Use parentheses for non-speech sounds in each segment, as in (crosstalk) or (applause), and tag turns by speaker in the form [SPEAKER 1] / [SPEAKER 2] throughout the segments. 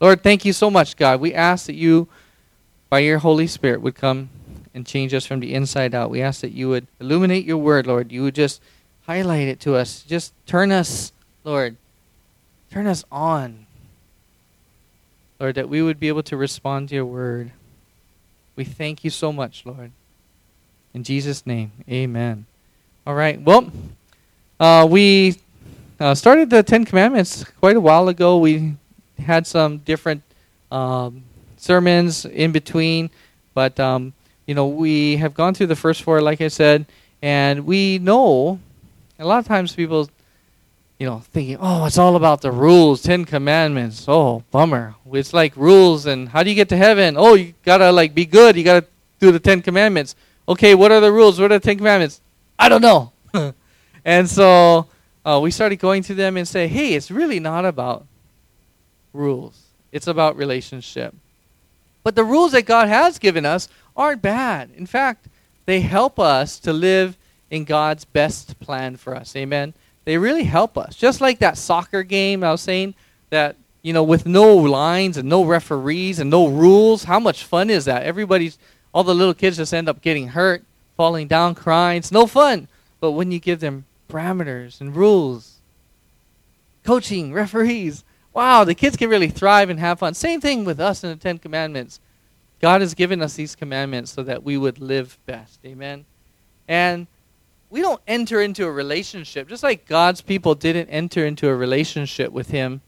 [SPEAKER 1] Lord, thank you so much, God. We ask that you, by your Holy Spirit, would come and change us from the inside out. We ask that you would illuminate your word, Lord. You would just highlight it to us. Just turn us, Lord, turn us on. Lord, that we would be able to respond to your word. We thank you so much, Lord. In Jesus' name, amen. All right. Well, uh, we uh, started the Ten Commandments quite a while ago. We had some different um, sermons in between, but um, you know we have gone through the first four, like I said, and we know a lot of times people, you know, thinking, oh, it's all about the rules, Ten Commandments. Oh, bummer. It's like rules, and how do you get to heaven? Oh, you gotta like be good. You gotta do the Ten Commandments. Okay, what are the rules? What are the Ten Commandments? I don't know. (laughs) and so uh, we started going to them and say, hey, it's really not about rules. It's about relationship. But the rules that God has given us aren't bad. In fact, they help us to live in God's best plan for us. Amen. They really help us. Just like that soccer game I was saying that you know with no lines and no referees and no rules, how much fun is that? Everybody's all the little kids just end up getting hurt, falling down, crying. It's no fun. But when you give them parameters and rules, coaching, referees, wow, the kids can really thrive and have fun. Same thing with us in the Ten Commandments. God has given us these commandments so that we would live best. Amen. And we don't enter into a relationship, just like God's people didn't enter into a relationship with Him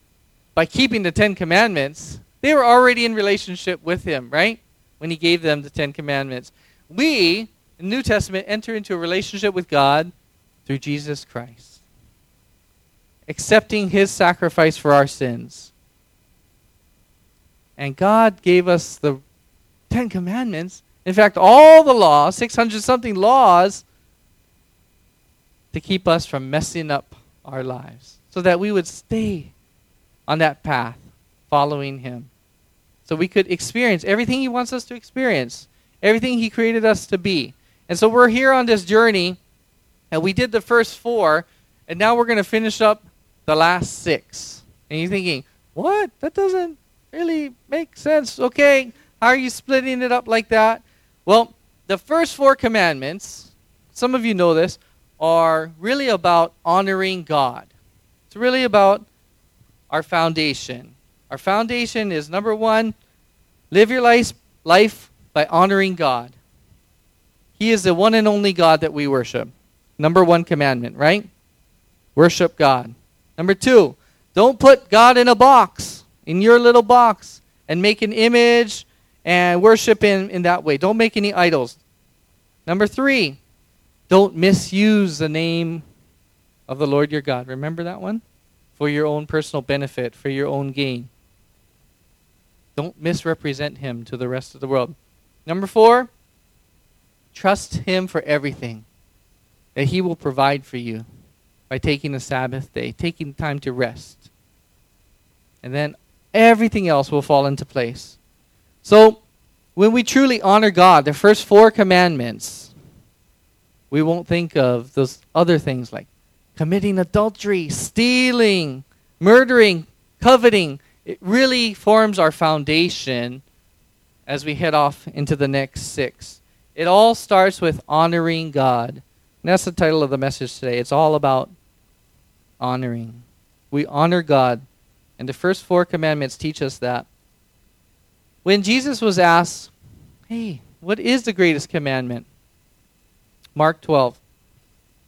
[SPEAKER 1] by keeping the Ten Commandments. They were already in relationship with Him, right? When He gave them the Ten Commandments. We, in the New Testament, enter into a relationship with God through Jesus Christ, accepting His sacrifice for our sins. And God gave us the Ten Commandments. In fact, all the laws, 600 something laws, to keep us from messing up our lives so that we would stay on that path following Him. So we could experience everything He wants us to experience, everything He created us to be. And so we're here on this journey, and we did the first four, and now we're going to finish up the last six. And you're thinking, what? That doesn't really make sense. Okay, how are you splitting it up like that? Well, the first four commandments, some of you know this, are really about honoring God. It's really about our foundation. Our foundation is number one, live your life, life by honoring God. He is the one and only God that we worship. Number one commandment, right? Worship God. Number two, don't put God in a box, in your little box, and make an image and worship in, in that way. Don't make any idols. Number three, don't misuse the name of the Lord your God. Remember that one? For your own personal benefit, for your own gain. Don't misrepresent him to the rest of the world. Number four, trust him for everything. That he will provide for you by taking a Sabbath day, taking time to rest. And then everything else will fall into place. So, when we truly honor God, the first four commandments, we won't think of those other things like committing adultery, stealing, murdering, coveting. It really forms our foundation as we head off into the next six. It all starts with honoring God. And that's the title of the message today. It's all about honoring. We honor God. And the first four commandments teach us that. When Jesus was asked, Hey, what is the greatest commandment? Mark 12,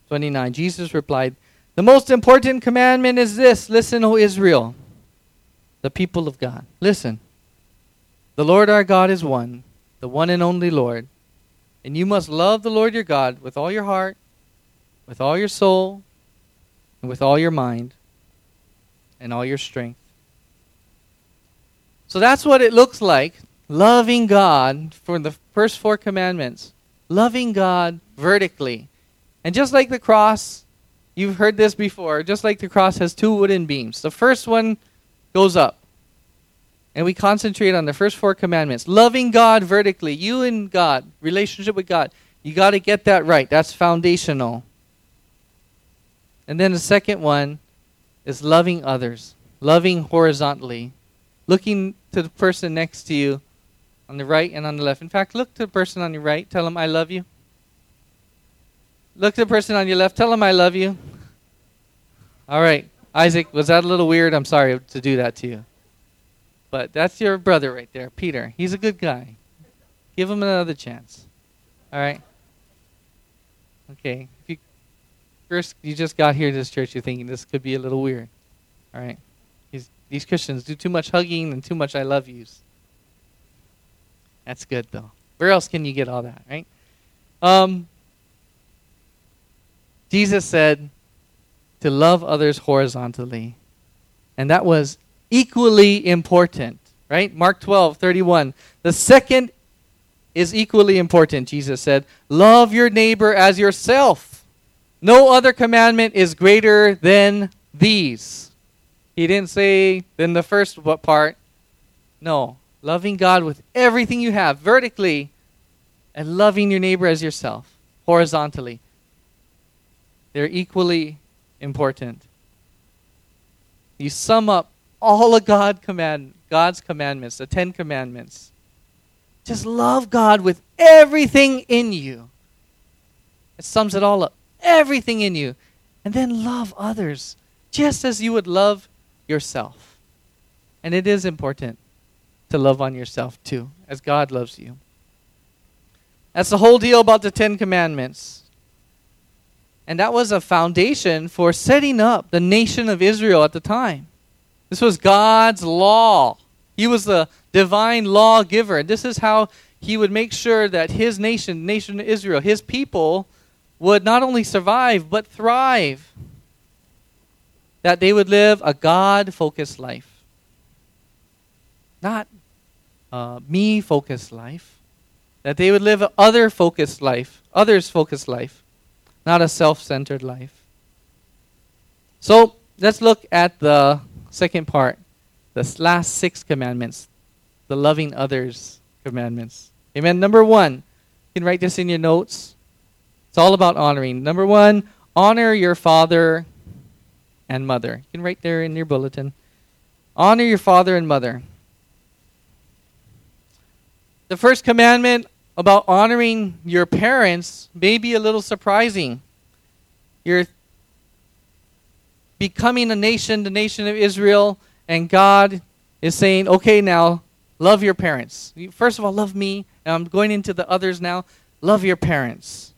[SPEAKER 1] 29. Jesus replied, The most important commandment is this Listen, O Israel, the people of God. Listen. The Lord our God is one, the one and only Lord. And you must love the Lord your God with all your heart, with all your soul, and with all your mind, and all your strength. So that's what it looks like loving God for the first four commandments loving God vertically. And just like the cross, you've heard this before, just like the cross has two wooden beams. The first one goes up. And we concentrate on the first four commandments. Loving God vertically, you and God, relationship with God. You got to get that right. That's foundational. And then the second one is loving others, loving horizontally, looking to the person next to you on the right and on the left. In fact, look to the person on your right, tell them, I love you. Look to the person on your left, tell them, I love you. All right. Isaac, was that a little weird? I'm sorry to do that to you. But that's your brother right there, Peter. He's a good guy. Give him another chance. All right? Okay. First you just got here to this church, you're thinking this could be a little weird. All right? These, these Christians do too much hugging and too much I love yous. That's good, though. Where else can you get all that, right? Um, Jesus said to love others horizontally. And that was equally important, right? Mark 12, 31. The second is equally important, Jesus said. Love your neighbor as yourself. No other commandment is greater than these. He didn't say than the first part. No. Loving God with everything you have, vertically, and loving your neighbor as yourself, horizontally. They're equally important. You sum up all of God command, God's commandments, the Ten Commandments. Just love God with everything in you. It sums it all up. Everything in you. And then love others just as you would love yourself. And it is important to love on yourself too, as God loves you. That's the whole deal about the Ten Commandments. And that was a foundation for setting up the nation of Israel at the time. This was God's law. He was the divine lawgiver. And this is how he would make sure that his nation, nation of Israel, his people, would not only survive, but thrive. That they would live a God focused life. Not uh, me focused life. That they would live an other focused life, others focused life, not a self centered life. So let's look at the Second part, the last six commandments, the loving others commandments. Amen. Number one, you can write this in your notes. It's all about honoring. Number one, honor your father and mother. You can write there in your bulletin. Honor your father and mother. The first commandment about honoring your parents may be a little surprising. You're becoming a nation, the nation of Israel, and God is saying, okay, now love your parents. First of all, love me. And I'm going into the others now. Love your parents.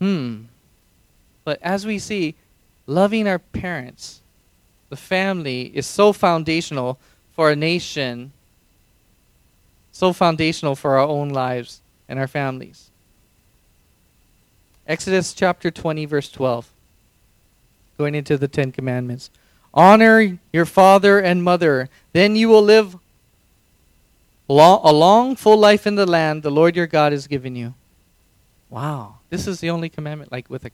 [SPEAKER 1] Hmm. But as we see, loving our parents, the family, is so foundational for a nation, so foundational for our own lives and our families. Exodus chapter 20, verse 12 going into the Ten Commandments. Honor your father and mother, then you will live long, a long, full life in the land the Lord your God has given you. Wow, this is the only commandment. Like with a,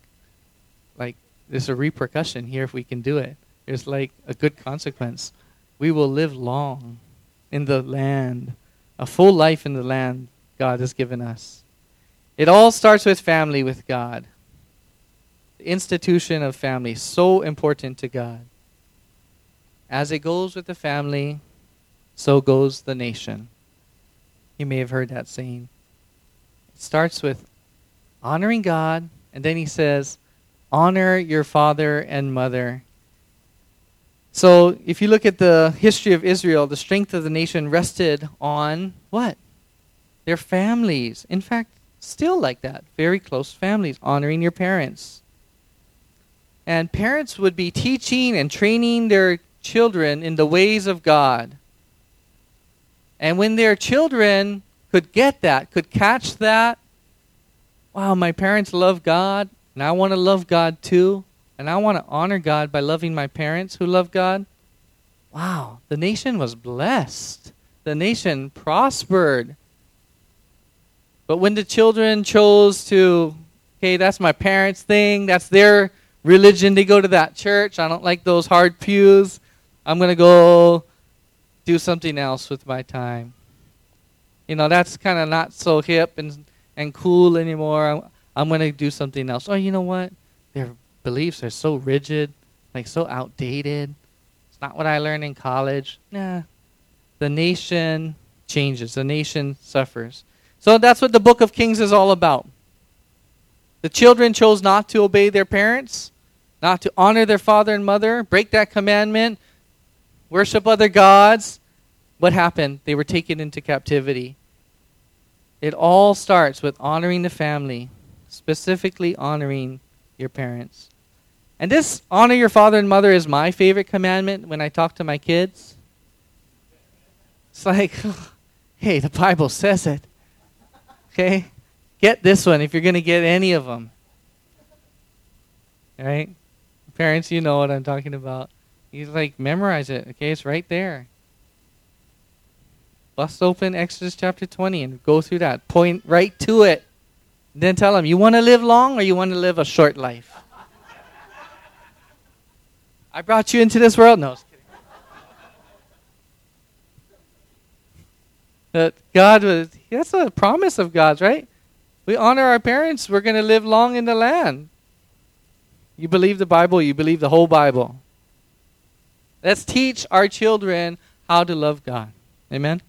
[SPEAKER 1] like there's a repercussion here if we can do it. There's like a good consequence. We will live long in the land, a full life in the land God has given us. It all starts with family with God The institution of family so important to God. As it goes with the family, so goes the nation. You may have heard that saying. It starts with honoring God, and then he says, honor your father and mother. So, if you look at the history of Israel, the strength of the nation rested on what? Their families. In fact, still like that. Very close families, honoring your parents. And parents would be teaching and training their children in the ways of God. And when their children could get that, could catch that, wow, my parents love God, and I want to love God too, and I want to honor God by loving my parents who love God. Wow, the nation was blessed. The nation prospered. But when the children chose to, okay, that's my parents' thing, that's their religion. They go to that church. I don't like those hard pews. I'm going to go do something else with my time. You know, that's kind of not so hip and, and cool anymore. I'm, I'm going to do something else. Oh, you know what? Their beliefs are so rigid, like so outdated. It's not what I learned in college. Nah, the nation changes, the nation suffers. So that's what the book of Kings is all about. The children chose not to obey their parents, not to honor their father and mother, break that commandment, worship other gods. What happened? They were taken into captivity. It all starts with honoring the family, specifically honoring your parents. And this honor your father and mother is my favorite commandment when I talk to my kids. It's like, (laughs) hey, the Bible says it. Okay? Get this one if you're going to get any of them. Right? Parents, you know what I'm talking about. You like memorize it. Okay, it's right there. Bust open Exodus chapter 20 and go through that. Point right to it. Then tell them, you want to live long or you want to live a short life? I brought you into this world. No, that God was, that's a promise of God's, right? We honor our parents, we're going to live long in the land. You believe the Bible, you believe the whole Bible. Let's teach our children how to love God. Amen?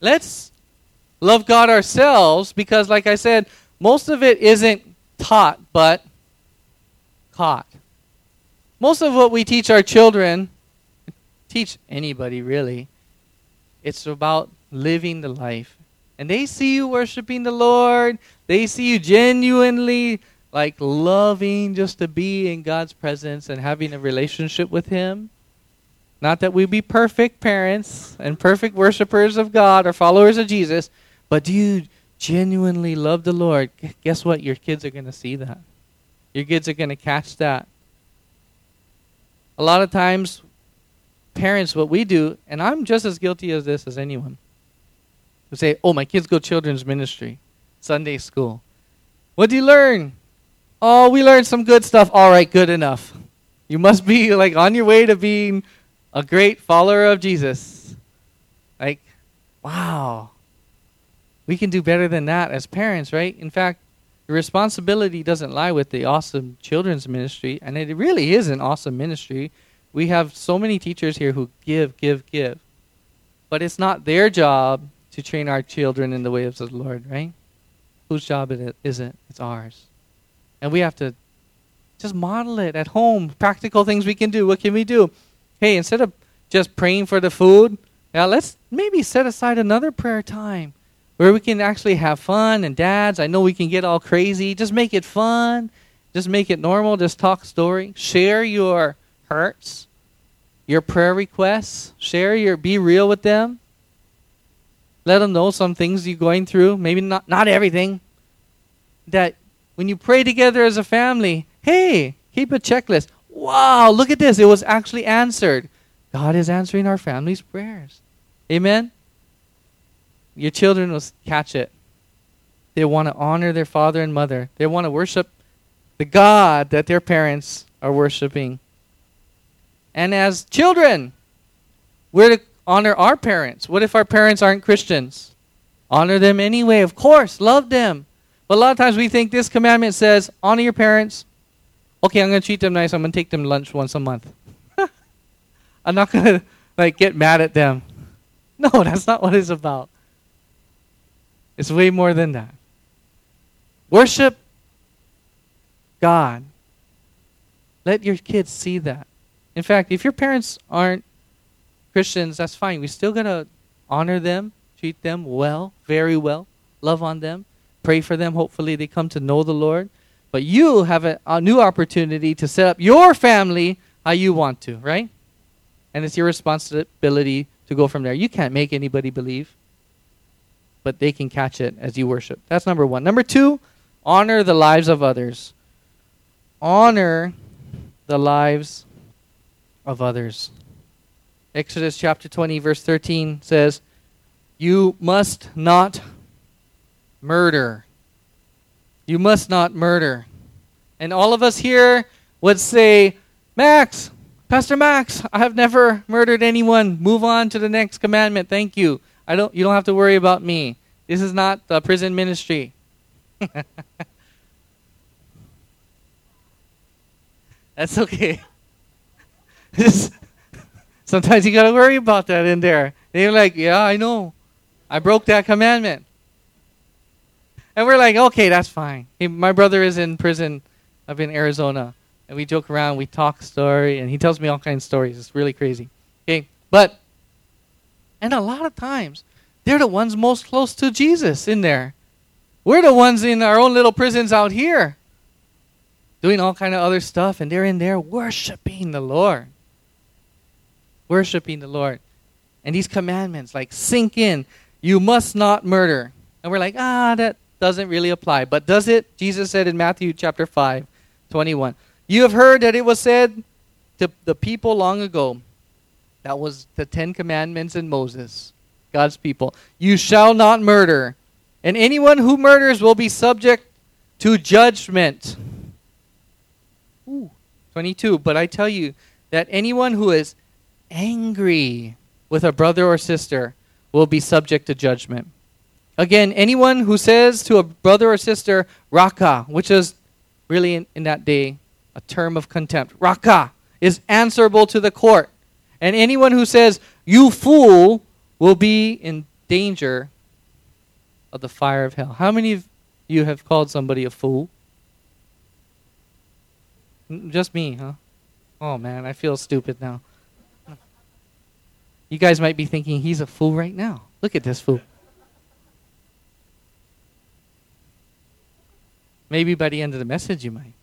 [SPEAKER 1] Let's love God ourselves because, like I said, most of it isn't taught but caught. Most of what we teach our children, teach anybody really, it's about living the life. And they see you worshiping the Lord. They see you genuinely like loving just to be in God's presence and having a relationship with Him. Not that we be perfect parents and perfect worshipers of God or followers of Jesus, but do you genuinely love the Lord? Guess what? Your kids are going to see that. Your kids are going to catch that. A lot of times, parents, what we do, and I'm just as guilty of this as anyone, we say, Oh, my kids go to children's ministry, Sunday school. What do you learn? Oh, we learned some good stuff. All right, good enough. You must be like on your way to being a great follower of Jesus. Like, wow. We can do better than that as parents, right? In fact, the responsibility doesn't lie with the awesome children's ministry, and it really is an awesome ministry. We have so many teachers here who give, give, give. But it's not their job to train our children in the ways of the Lord, right? Whose job is it? It's ours. And we have to just model it at home. Practical things we can do. What can we do? Hey, instead of just praying for the food, yeah, let's maybe set aside another prayer time where we can actually have fun. And dads, I know we can get all crazy. Just make it fun. Just make it normal. Just talk story. Share your hurts, your prayer requests. Share your, be real with them. Let them know some things you're going through. Maybe not, not everything. That when you pray together as a family, hey, keep a checklist. Wow, look at this. It was actually answered. God is answering our family's prayers. Amen? Your children will catch it. They want to honor their father and mother, they want to worship the God that their parents are worshiping. And as children, we're to honor our parents. What if our parents aren't Christians? Honor them anyway, of course, love them. But a lot of times we think this commandment says, honor your parents. Okay, I'm going to treat them nice. I'm going to take them lunch once a month. (laughs) I'm not going to like get mad at them. (laughs) No, that's not what it's about. It's way more than that. Worship God. Let your kids see that. In fact, if your parents aren't Christians, that's fine. We still gotta honor them, treat them well, very well, love on them, pray for them. Hopefully, they come to know the Lord. But you have a, a new opportunity to set up your family how you want to, right? And it's your responsibility to go from there. You can't make anybody believe, but they can catch it as you worship. That's number one. Number two, honor the lives of others. Honor the lives of others. Exodus chapter 20, verse 13 says, You must not murder. You must not murder. And all of us here would say, Max, Pastor Max, I have never murdered anyone. Move on to the next commandment. Thank you. I don't you don't have to worry about me. This is not the prison ministry. (laughs) That's okay. (laughs) Sometimes you got to worry about that in there. They're like, yeah, I know. I broke that commandment. And we're like, okay, that's fine. Hey, my brother is in prison up in Arizona. And we joke around, we talk story, and he tells me all kinds of stories. It's really crazy. Okay, but, and a lot of times, they're the ones most close to Jesus in there. We're the ones in our own little prisons out here doing all kind of other stuff, and they're in there worshiping the Lord. Worshiping the Lord. And these commandments, like, sink in. You must not murder. And we're like, ah, that doesn't really apply. But does it? Jesus said in Matthew chapter 5, 21. You have heard that it was said to the people long ago, that was the Ten Commandments in Moses, God's people. You shall not murder. And anyone who murders will be subject to judgment. Ooh, 22. But I tell you that anyone who is angry with a brother or sister will be subject to judgment. Again, anyone who says to a brother or sister, Raca, which is really in, in that day a term of contempt, Raca, is answerable to the court. And anyone who says, You fool, will be in danger of the fire of hell. How many of you have called somebody a fool? Just me, huh? Oh man, I feel stupid now. You guys might be thinking he's a fool right now. Look at this fool. Maybe by the end of the message you might.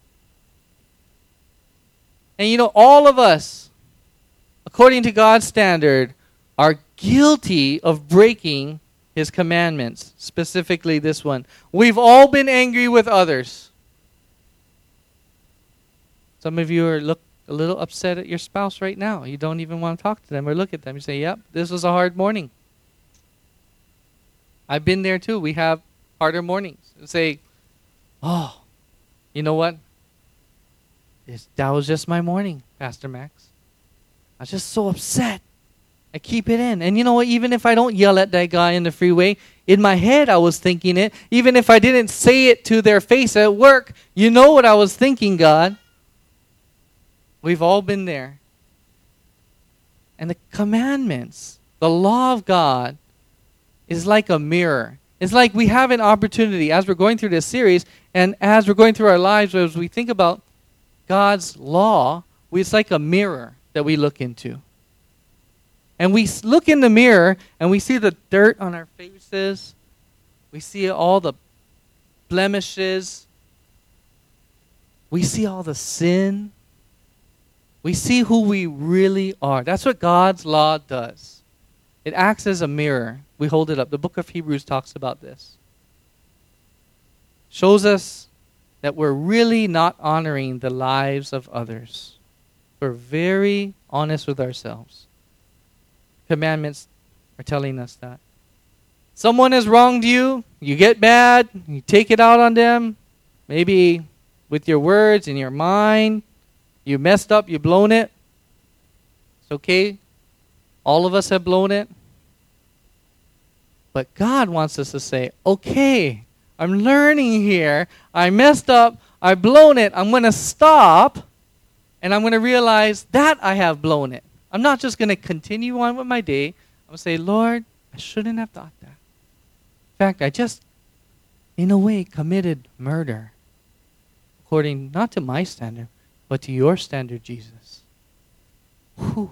[SPEAKER 1] And you know, all of us, according to God's standard, are guilty of breaking his commandments, specifically this one. We've all been angry with others. Some of you are look a little upset at your spouse right now. You don't even want to talk to them or look at them. You say, "Yep, this was a hard morning." I've been there too. We have harder mornings. Say, "Oh, you know what? This, that was just my morning, Pastor Max. I was just so upset." I keep it in. And you know what? Even if I don't yell at that guy in the freeway, in my head I was thinking it. Even if I didn't say it to their face at work, you know what I was thinking, God. We've all been there. And the commandments, the law of God, is like a mirror. It's like we have an opportunity as we're going through this series and as we're going through our lives, as we think about God's law, it's like a mirror that we look into. And we look in the mirror and we see the dirt on our faces. We see all the blemishes. We see all the sin. We see who we really are. That's what God's law does. It acts as a mirror. We hold it up. The book of Hebrews talks about this. Shows us that we're really not honoring the lives of others. We're very honest with ourselves commandments are telling us that. Someone has wronged you, you get mad, you take it out on them, maybe with your words and your mind. You messed up, you blown it. It's okay. All of us have blown it. But God wants us to say, okay, I'm learning here. I messed up. I've blown it. I'm going to stop and I'm going to realize that I have blown it. I'm not just going to continue on with my day. I'm going to say, Lord, I shouldn't have thought that. In fact, I just, in a way, committed murder. According not to my standard, but to your standard, Jesus. Whew.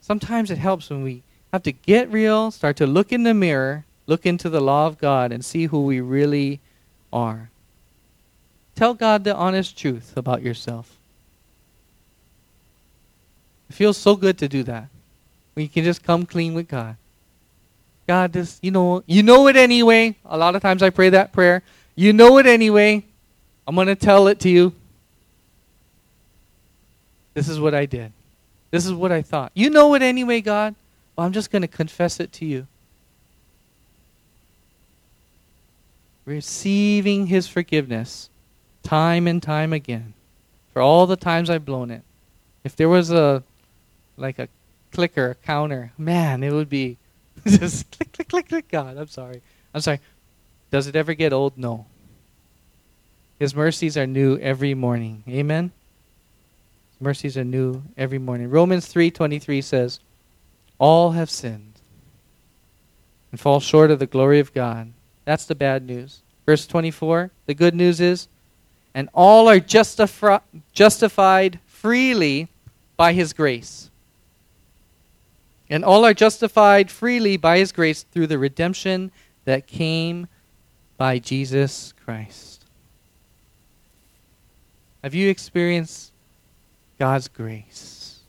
[SPEAKER 1] Sometimes it helps when we have to get real, start to look in the mirror, look into the law of God, and see who we really are. Tell God the honest truth about yourself. It feels so good to do that. When you can just come clean with God. God, this, you know, you know it anyway. A lot of times I pray that prayer. You know it anyway. I'm going to tell it to you. This is what I did. This is what I thought. You know it anyway, God. Well, I'm just going to confess it to you. Receiving His forgiveness time and time again for all the times I've blown it. If there was a like a clicker, a counter. Man, it would be (laughs) just click, click, click, click. God, I'm sorry. I'm sorry. Does it ever get old? No. His mercies are new every morning. Amen. Mercies are new every morning. Romans 3:23 says, all have sinned and fall short of the glory of God. That's the bad news. Verse 24, the good news is, and all are justifi- justified freely by his grace. And all are justified freely by his grace through the redemption that came by Jesus Christ. Have you experienced God's grace?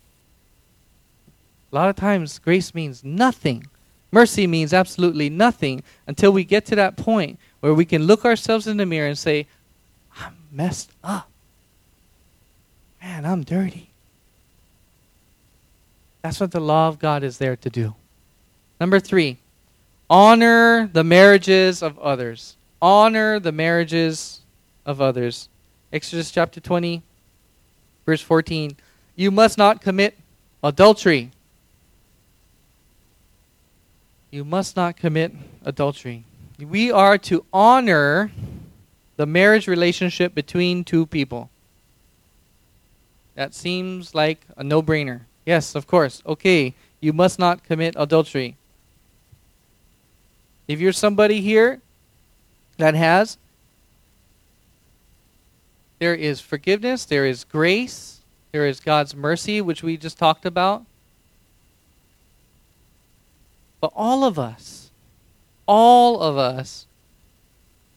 [SPEAKER 1] A lot of times, grace means nothing. Mercy means absolutely nothing until we get to that point where we can look ourselves in the mirror and say, I'm messed up. Man, I'm dirty. That's what the law of God is there to do. Number three, honor the marriages of others. Honor the marriages of others. Exodus chapter 20, verse 14. You must not commit adultery. You must not commit adultery. We are to honor the marriage relationship between two people. That seems like a no brainer. Yes, of course. Okay, you must not commit adultery. If you're somebody here that has, there is forgiveness, there is grace, there is God's mercy, which we just talked about. But all of us, all of us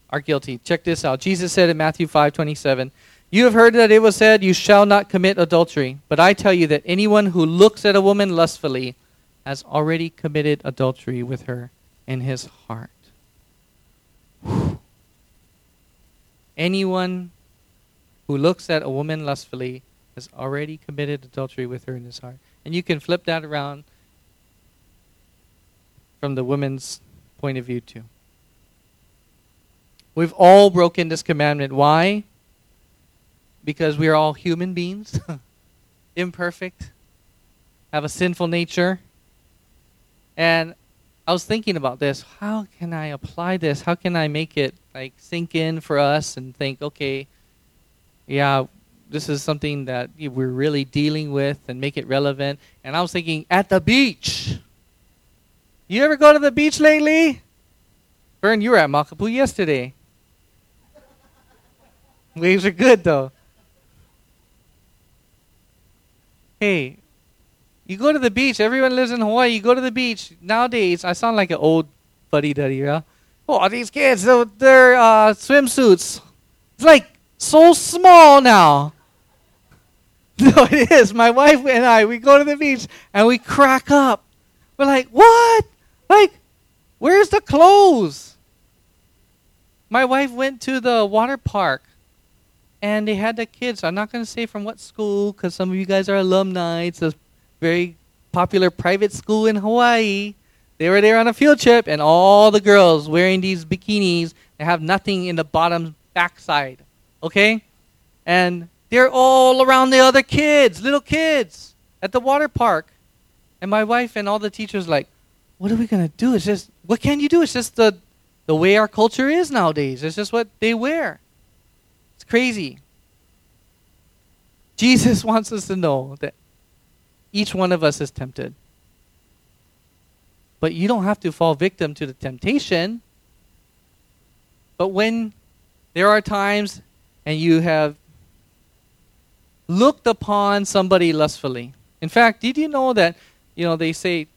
[SPEAKER 1] are guilty. Check this out. Jesus said in Matthew 5 27, you have heard that it was said, You shall not commit adultery. But I tell you that anyone who looks at a woman lustfully has already committed adultery with her in his heart. Anyone who looks at a woman lustfully has already committed adultery with her in his heart. And you can flip that around from the woman's point of view, too. We've all broken this commandment. Why? because we are all human beings, (laughs) imperfect, have a sinful nature. And I was thinking about this. How can I apply this? How can I make it like sink in for us and think, okay, yeah, this is something that we're really dealing with and make it relevant. And I was thinking, at the beach. You ever go to the beach lately? Vern, you were at Makapuu yesterday. Waves are good though. Hey, you go to the beach. Everyone lives in Hawaii. You go to the beach. Nowadays, I sound like an old buddy duddy, yeah? Oh, these kids, they're uh, swimsuits. It's like so small now. (laughs) No, it is. My wife and I, we go to the beach and we crack up. We're like, what? Like, where's the clothes? My wife went to the water park and they had the kids. I'm not going to say from what school because some of you guys are alumni. It's a very popular private school in Hawaii. They were there on a field trip, and all the girls wearing these bikinis. They have nothing in the bottom backside. Okay? And they're all around the other kids, little kids, at the water park. And my wife and all the teachers like, what are we gonna do? It's just what can you do? It's just the the way our culture is nowadays. It's just what they wear It's crazy. Jesus (laughs) wants us to know that each one of us is tempted. But you don't have to fall victim to the temptation. But when there are times and you have looked upon somebody lustfully. In fact, did you know that, you know, they say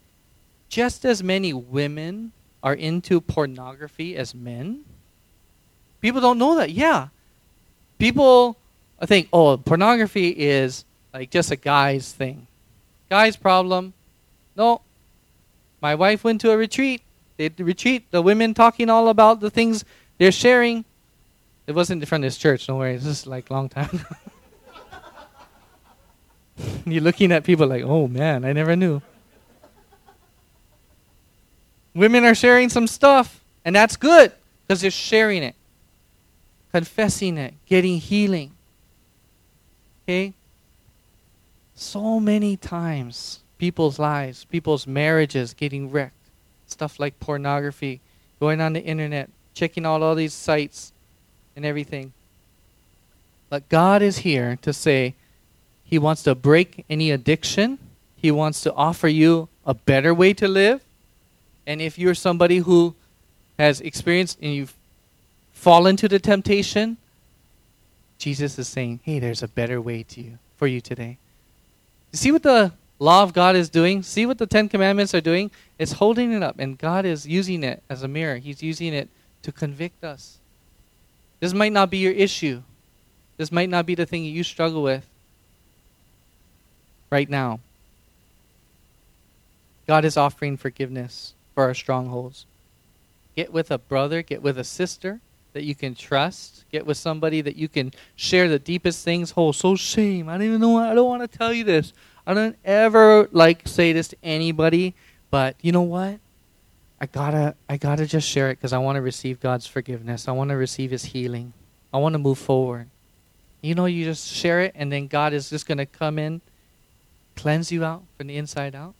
[SPEAKER 1] just as many women are into pornography as men? People don't know that. Yeah people uh, think, oh, pornography is like just a guy's thing. Guy's problem. No. My wife went to a retreat. They retreat, the women talking all about the things they're sharing. It wasn't from this church, don't worry. This is like long time. (laughs) You're looking at people like, oh man, I never knew. Women are sharing some stuff, and that's good because they're sharing it confessing it, getting healing. Okay? So many times, people's lives, people's marriages getting wrecked. Stuff like pornography, going on the internet, checking out all these sites and everything. But God is here to say He wants to break any addiction, He wants to offer you a better way to live. And if you're somebody who has experienced and you've fallen to the temptation, Jesus is saying, "Hey, there's a better way to you for you today." You see what the law of God is doing? See what the 10 commandments are doing? It's holding it up and God is using it as a mirror. He's using it to convict us. This might not be your issue. This might not be the thing that you struggle with right now. God is offering forgiveness for our strongholds. Get with a brother, get with a sister that you can trust, get with somebody that you can share the deepest things. Oh, so shame. I don't even know. I don't want to tell you this. I don't ever like say this to anybody, but you know what? I gotta, I gotta just share it because I want to receive God's forgiveness. I want to receive His healing. I want to move forward. You know, you just share it, and then God is just gonna come in, cleanse you out from the inside out.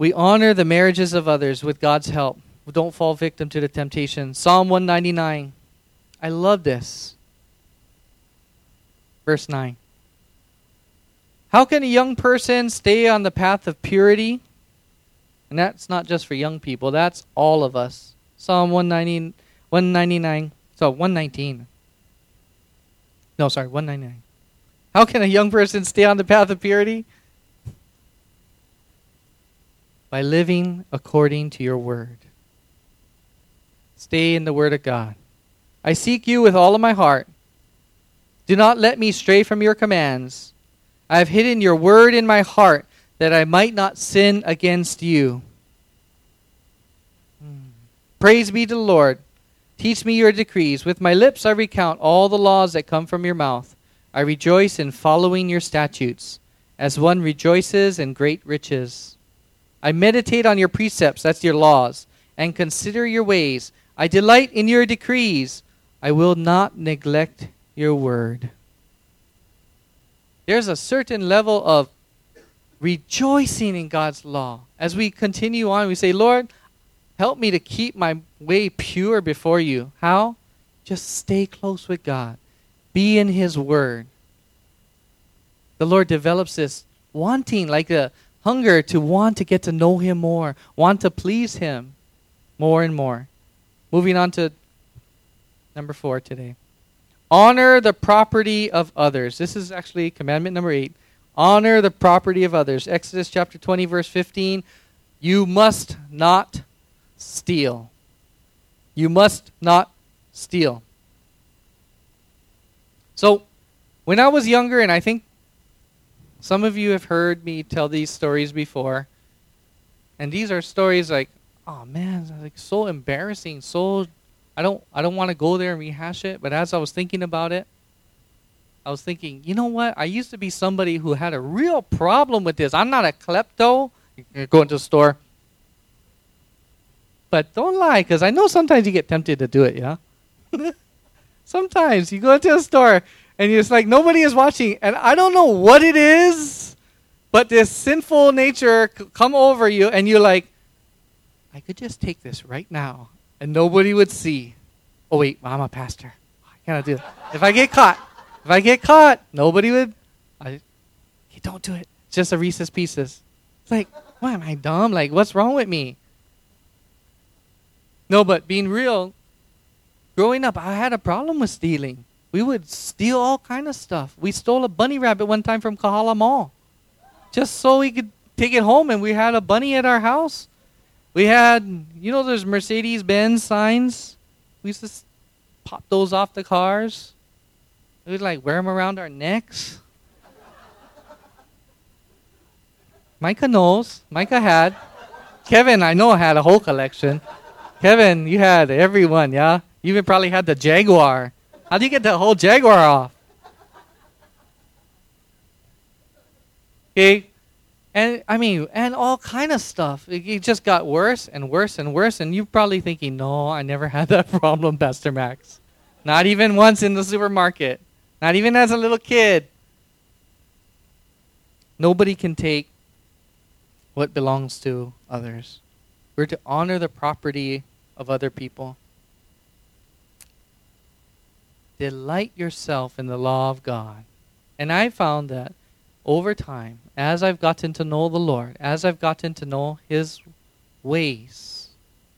[SPEAKER 1] We honor the marriages of others with God's help. We don't fall victim to the temptation. Psalm 199. I love this. Verse 9. How can a young person stay on the path of purity? And that's not just for young people, that's all of us. Psalm 190, 199. So 119. No, sorry, 199. How can a young person stay on the path of purity? By living according to your word. Stay in the word of God. I seek you with all of my heart. Do not let me stray from your commands. I have hidden your word in my heart that I might not sin against you. Praise be to the Lord. Teach me your decrees. With my lips I recount all the laws that come from your mouth. I rejoice in following your statutes, as one rejoices in great riches. I meditate on your precepts, that's your laws, and consider your ways. I delight in your decrees. I will not neglect your word. There's a certain level of rejoicing in God's law. As we continue on, we say, Lord, help me to keep my way pure before you. How? Just stay close with God, be in His Word. The Lord develops this wanting, like a hunger to want to get to know Him more, want to please Him more and more. Moving on to number four today. Honor the property of others. This is actually commandment number eight. Honor the property of others. Exodus chapter 20, verse 15. You must not steal. You must not steal. So, when I was younger, and I think some of you have heard me tell these stories before. And these are stories like, oh man, like so embarrassing, so I don't I don't want to go there and rehash it, but as I was thinking about it, I was thinking, you know what? I used to be somebody who had a real problem with this. I'm not a klepto. You go into the store. But don't lie, because I know sometimes you get tempted to do it, yeah? (laughs) sometimes you go into a store and it's like nobody is watching. And i don't know what it is but this sinful nature come over you and you're like i could just take this right now and nobody would see. Oh wait i'm a pastor. I cannot do it if i get caught if i get caught nobody would i hey, don't do it. It's just a reese's pieces. It's like why am i dumb? Like what's wrong with me? No but being real growing up i had a problem with stealing we would steal all kind of stuff. We stole a bunny rabbit one time from Kahala Mall, just so we could take it home. And we had a bunny at our house. We had, you know, those Mercedes Benz signs. We used to pop those off the cars. We would like wear them around our necks. Micah knows. Micah had. Kevin, I know, had a whole collection. Kevin, you had everyone, yeah? You even probably had the Jaguar. How do you get the whole Jaguar off? Okay, and I mean, and all kind of stuff. It, it, just got worse and worse and worse. And you're probably thinking, "No, I never had that (laughs) problem, Pastor Max. Not even once in the supermarket. Not even as a little kid. Nobody can take what belongs to others. We're to honor the property of other people. Delight yourself in the law of God. And I found that over time, as I've gotten to know the Lord, as I've gotten to know His ways,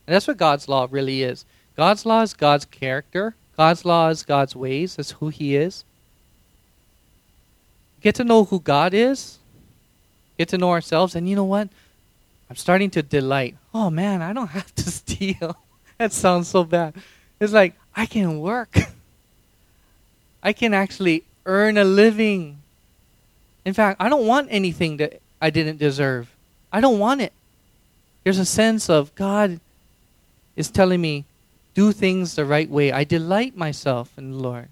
[SPEAKER 1] and that's what God's law really is. God's law is God's character. God's law is God's ways. That's who He is. Get to know who God is. Get to know ourselves. And you know what? I'm starting to delight. Oh man, I don't (laughs) have to steal. that sounds so bad. It's like, I can work. (laughs) I can actually earn a living. In fact, I don't want anything that I didn't deserve. I don't want it. There's a sense of God is telling me, do things the right way. I delight myself in the Lord.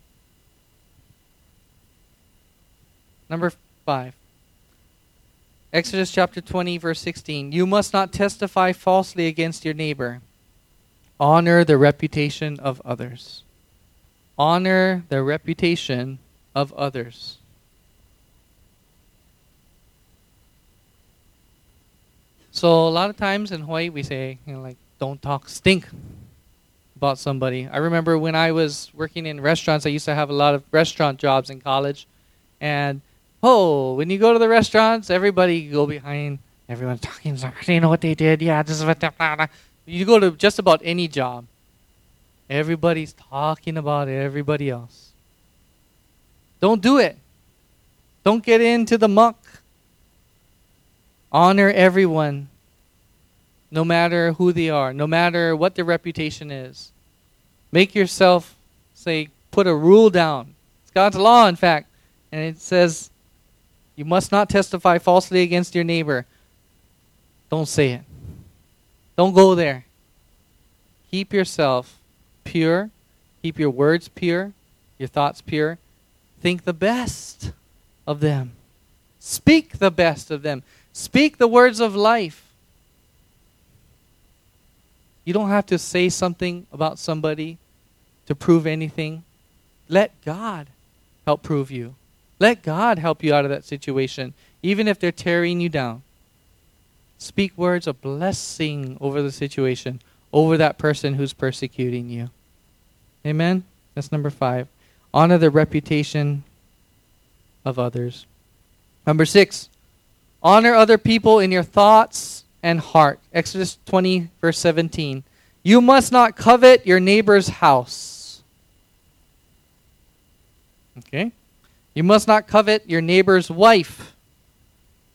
[SPEAKER 1] Number five. Exodus chapter 20, verse 16. You must not testify falsely against your neighbor. Honor the reputation of others. Honor the reputation of others. So a lot of times in Hawaii we say, you know, like, don't talk stink about somebody. I remember when I was working in restaurants, I used to have a lot of restaurant jobs in college. And oh, when you go to the restaurants, everybody go behind, everyone's talking, do you know what they did? Yeah, this is what You go to just about any job, everybody's talking about everybody else. Don't do it. Don't get into the muck. Honor everyone, no matter who they are, no matter what their reputation is. Make yourself, say, put a rule down. It's God's law, in fact. And it says, you must not testify falsely against your neighbor. Don't say it. Don't go there. Keep yourself pure. Keep your words pure, your thoughts pure. Think the best of them. Speak the best of them. Speak the words of life. You don't have to say something about somebody to prove anything. Let God help prove you. Let God help you out of that situation, even if they're tearing you down. Speak words of blessing over the situation, over that person who's persecuting you. Amen? That's number five. Honor the reputation of others. Number six, honor other people in your thoughts and heart. Exodus 20, verse 17. You must not covet your neighbor's house. Okay? You must not covet your neighbor's wife,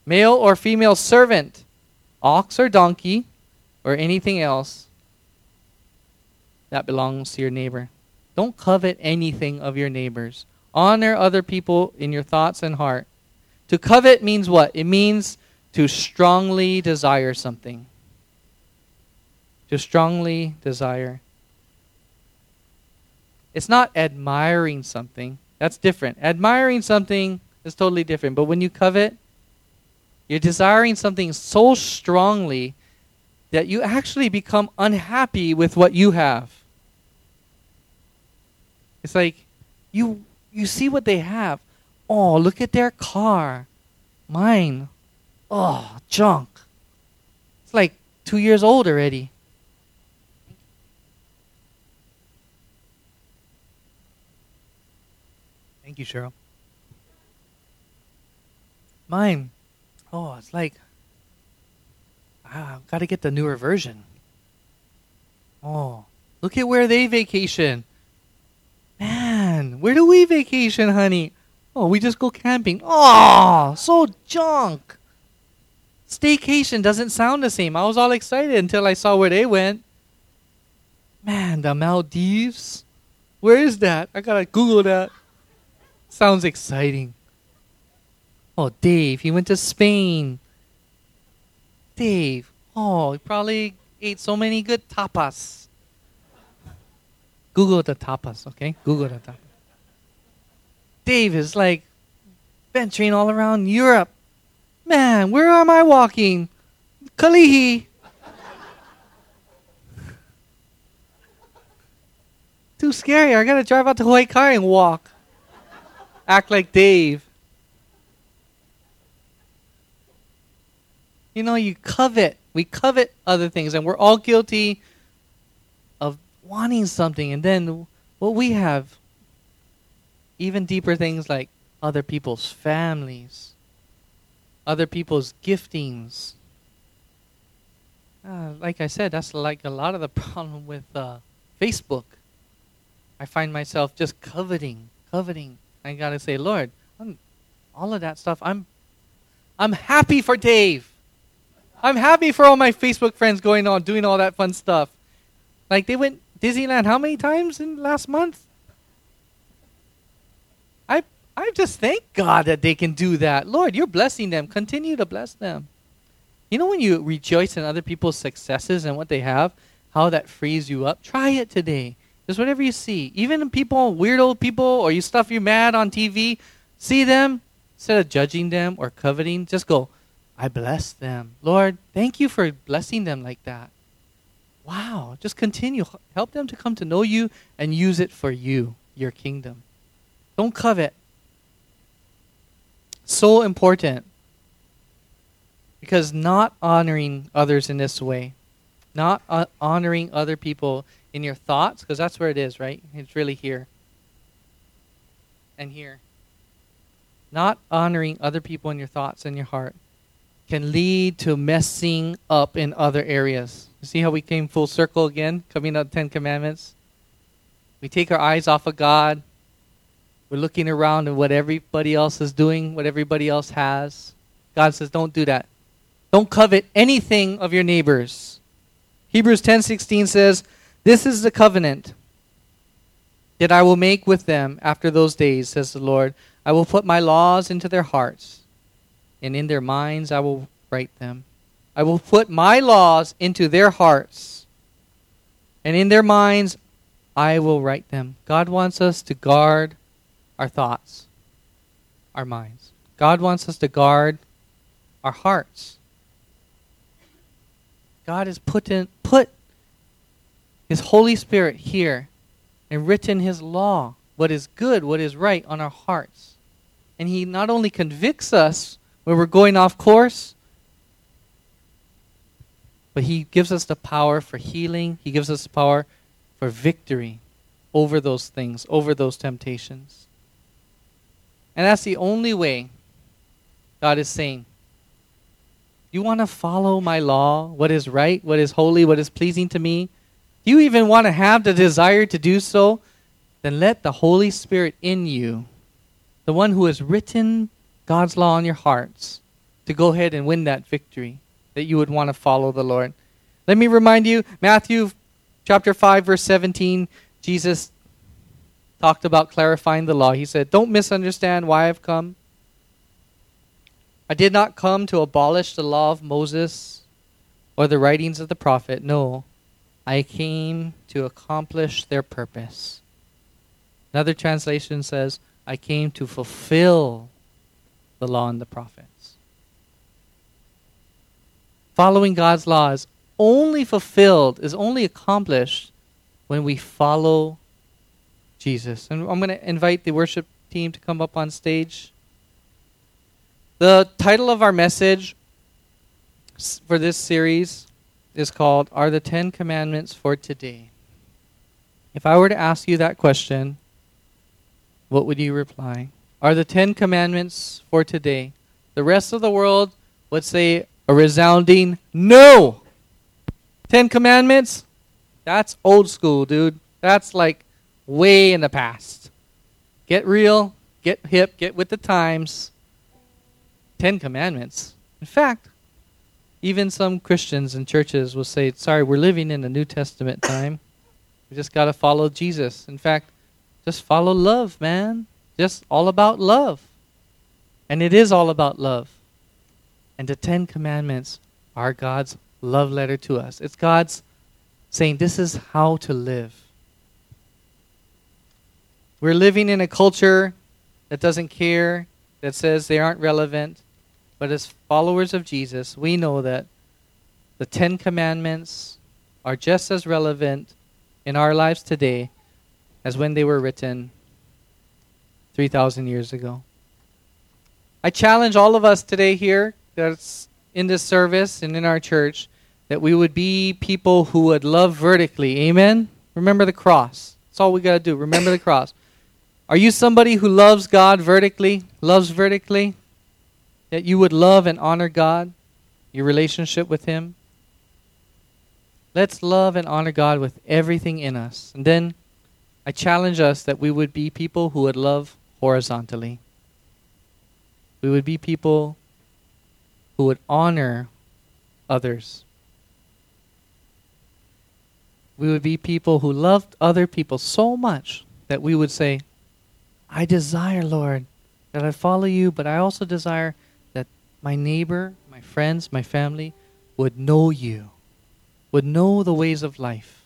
[SPEAKER 1] male or female servant, ox or donkey, or anything else that belongs to your neighbor. Don't covet anything of your neighbors. Honor other people in your thoughts and heart. To covet means what? It means to strongly desire something. To strongly desire. It's not admiring something. That's different. Admiring something is totally different. But when you covet, you're desiring something so strongly that you actually become unhappy with what you have. It's like you you see what they have. Oh, look at their car. Mine. Oh, junk. It's like 2 years old already. Thank you, Cheryl. Mine. Oh, it's like ah, I've got to get the newer version. Oh, look at where they vacation. Where do we vacation, honey? Oh, we just go camping. Oh, so junk. Staycation doesn't sound the same. I was all excited until I saw where they went. Man, the Maldives? Where is that? I gotta Google that. Sounds exciting. Oh, Dave, he went to Spain. Dave, oh, he probably ate so many good tapas. Google the tapas, okay? Google the tapas. Dave is like venturing all around Europe. Man, where am I walking? Kalihi. Too scary. I gotta drive out to Hawaii Kai and walk. Act like Dave. You know, you covet. We covet other things, and we're all guilty of wanting something, and then what we have, even deeper things like other people's families, other people's giftings. Uh, like I said, that's like a lot of the (laughs) problem with uh, Facebook. I find myself just coveting, coveting. I gotta say, Lord, I'm, all of that stuff. I'm, I'm happy for Dave. I'm happy for all my Facebook friends going on doing all that fun stuff. Like they went Disneyland how many times in last month? I I just thank God that they can do that. Lord, you're blessing them. Continue to bless them. You know when you rejoice in other people's successes and what they have, how that frees you up? Try it today. Just whatever you see. Even people, weirdo people, or you stuff you're mad on TV, see them, instead of judging them or coveting, just go, I bless them. Lord, thank you for blessing them like that. Wow. Just continue. Help them to come to know you and use it for you, your kingdom. Don't covet. So important. Because not honoring others in this way, not uh, honoring other people in your thoughts, because that's where it is, right? It's really here and here. Not honoring other people in your thoughts and your heart can lead to messing up in other areas. You see how we came full circle again, coming up Ten Commandments? We take our eyes off of God. We're looking around at what everybody else is doing, what everybody else has. God says, don't do that. Don't covet anything of your neighbors. Hebrews 10:16 says, "This is the covenant that I will make with them after those days," says the Lord. "I will put my laws into their hearts, and in their minds I will write them. I will put my laws into their hearts, and in their minds I will write them. God wants us to guard our thoughts, our minds. God wants us to guard our hearts. God has put in put his Holy Spirit here and written his law, what is good, what is right on our hearts. And he not only convicts us when we're going off course. But He gives us the power for healing, He gives us the power for victory over those things, over those temptations. And that's the only way God is saying, You want to follow my law, what is right, what is holy, what is pleasing to me? Do you even want to have the desire to do so? Then let the Holy Spirit in you, the one who has written God's law on your hearts to go ahead and win that victory, that you would want to follow the Lord. Let me remind you, Matthew chapter 5, verse 17, Jesus talked about clarifying the law. He said, Don't misunderstand why I've come. I did not come to abolish the law of Moses or the writings of the prophet. No, I came to accomplish their purpose. Another translation says, I came to fulfill the law and the prophets. Following God's law is only fulfilled, is only accomplished when we follow Jesus. And I'm going to invite the worship team to come up on stage. The title of our message for this series is called Are the Ten Commandments for Today? If I were to ask you that question, what would you reply? are the Ten Commandments for today. The rest of the world would say a resounding no. Ten Commandments? That's old school, dude. That's like way in the past. Get real, get hip, get with the times. Ten Commandments. In fact, even some Christians and churches will say, sorry, we're living in the New Testament time. We just got to follow Jesus. In fact, just follow love, man just all about love. And it is all about love. And the Ten Commandments are God's love letter to us. It's God's saying, This is how to live. We're living in a culture that doesn't care, that says they aren't relevant. But as followers of Jesus, we know that the Ten Commandments are just as relevant in our lives today as when they were written 3,000 years ago. I challenge all of us today here that's in this service and in our church that we would be people who would love vertically. Amen? Remember the cross. That's all we got to do. Remember the cross. Are you somebody who loves God vertically? Loves vertically? that you would love and honor God, your relationship with Him. Let's love and honor God with everything in us. And then I challenge us that we would be people who would love horizontally. We would be people who would honor others. We would be people who loved other people so much that we would say, I desire, Lord, that I follow you, but I also desire that my neighbor, my friends, my family would know you, would know the ways of life,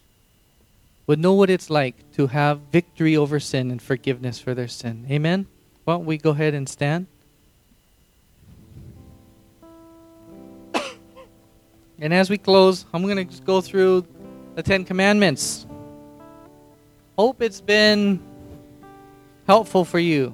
[SPEAKER 1] would know what it's like to have victory over sin and forgiveness for their sin. Amen? Why don't we go ahead and stand? (coughs) And as we close, I'm going to go through the Ten Commandments. Hope it's been helpful for you.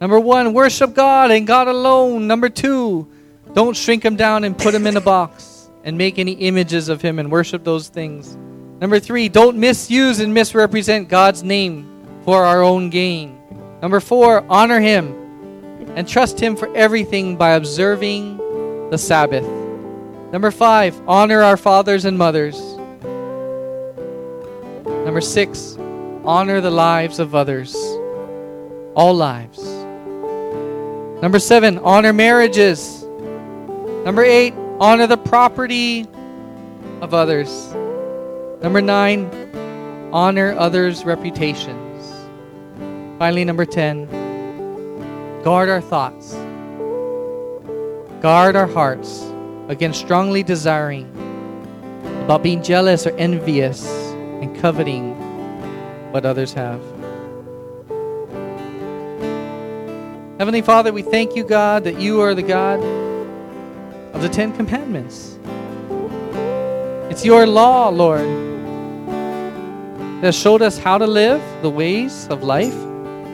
[SPEAKER 1] Number one, worship God and God alone. Number two, don't shrink Him down and put Him in a box and make any images of Him and worship those things. Number three, don't misuse and misrepresent God's name for our own gain. Number four, honor Him and trust Him for everything by observing the Sabbath. Number five, honor our fathers and mothers. Number six, honor the lives of others. All lives. Number seven, honor marriages. Number eight, honor the property of others. Number nine, honor others' reputations. Finally, number 10, guard our thoughts. Guard our hearts against strongly desiring, about being jealous or envious and coveting what others have. Heavenly Father, we thank you, God, that you are the God of the Ten Commandments. It's your law, Lord, that showed us how to live, the ways of life.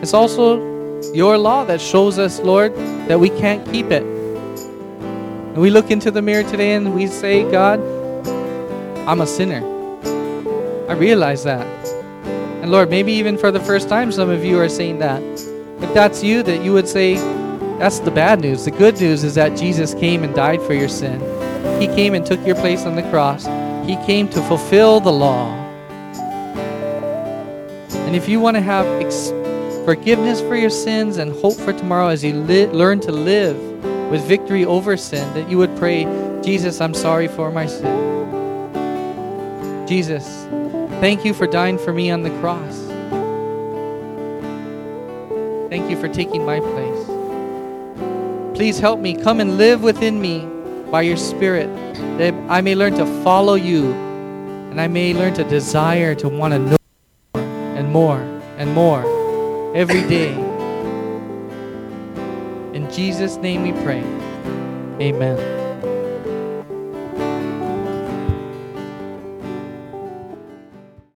[SPEAKER 1] It's also your law that shows us, Lord, that we can't keep it. And we look into the mirror today and we say, God, I'm a sinner. I realize that. Lord, maybe even for the first time, some of you are saying that. If that's you, that you would say, that's the bad news. The good news is that Jesus came and died for your sin. He came and took your place on the cross. He came to fulfill the law. And if you want to have ex- forgiveness for your sins and hope for tomorrow as you li- learn to live with victory over sin, that you would pray, Jesus, I'm sorry for my sin. Jesus, thank you for dying for me on the cross. Thank you for taking my place. Please help me. Come and live within me by your Spirit, that I may learn to follow you and I may learn to desire to want to know more and more and more every day. In Jesus' name we pray. Amen.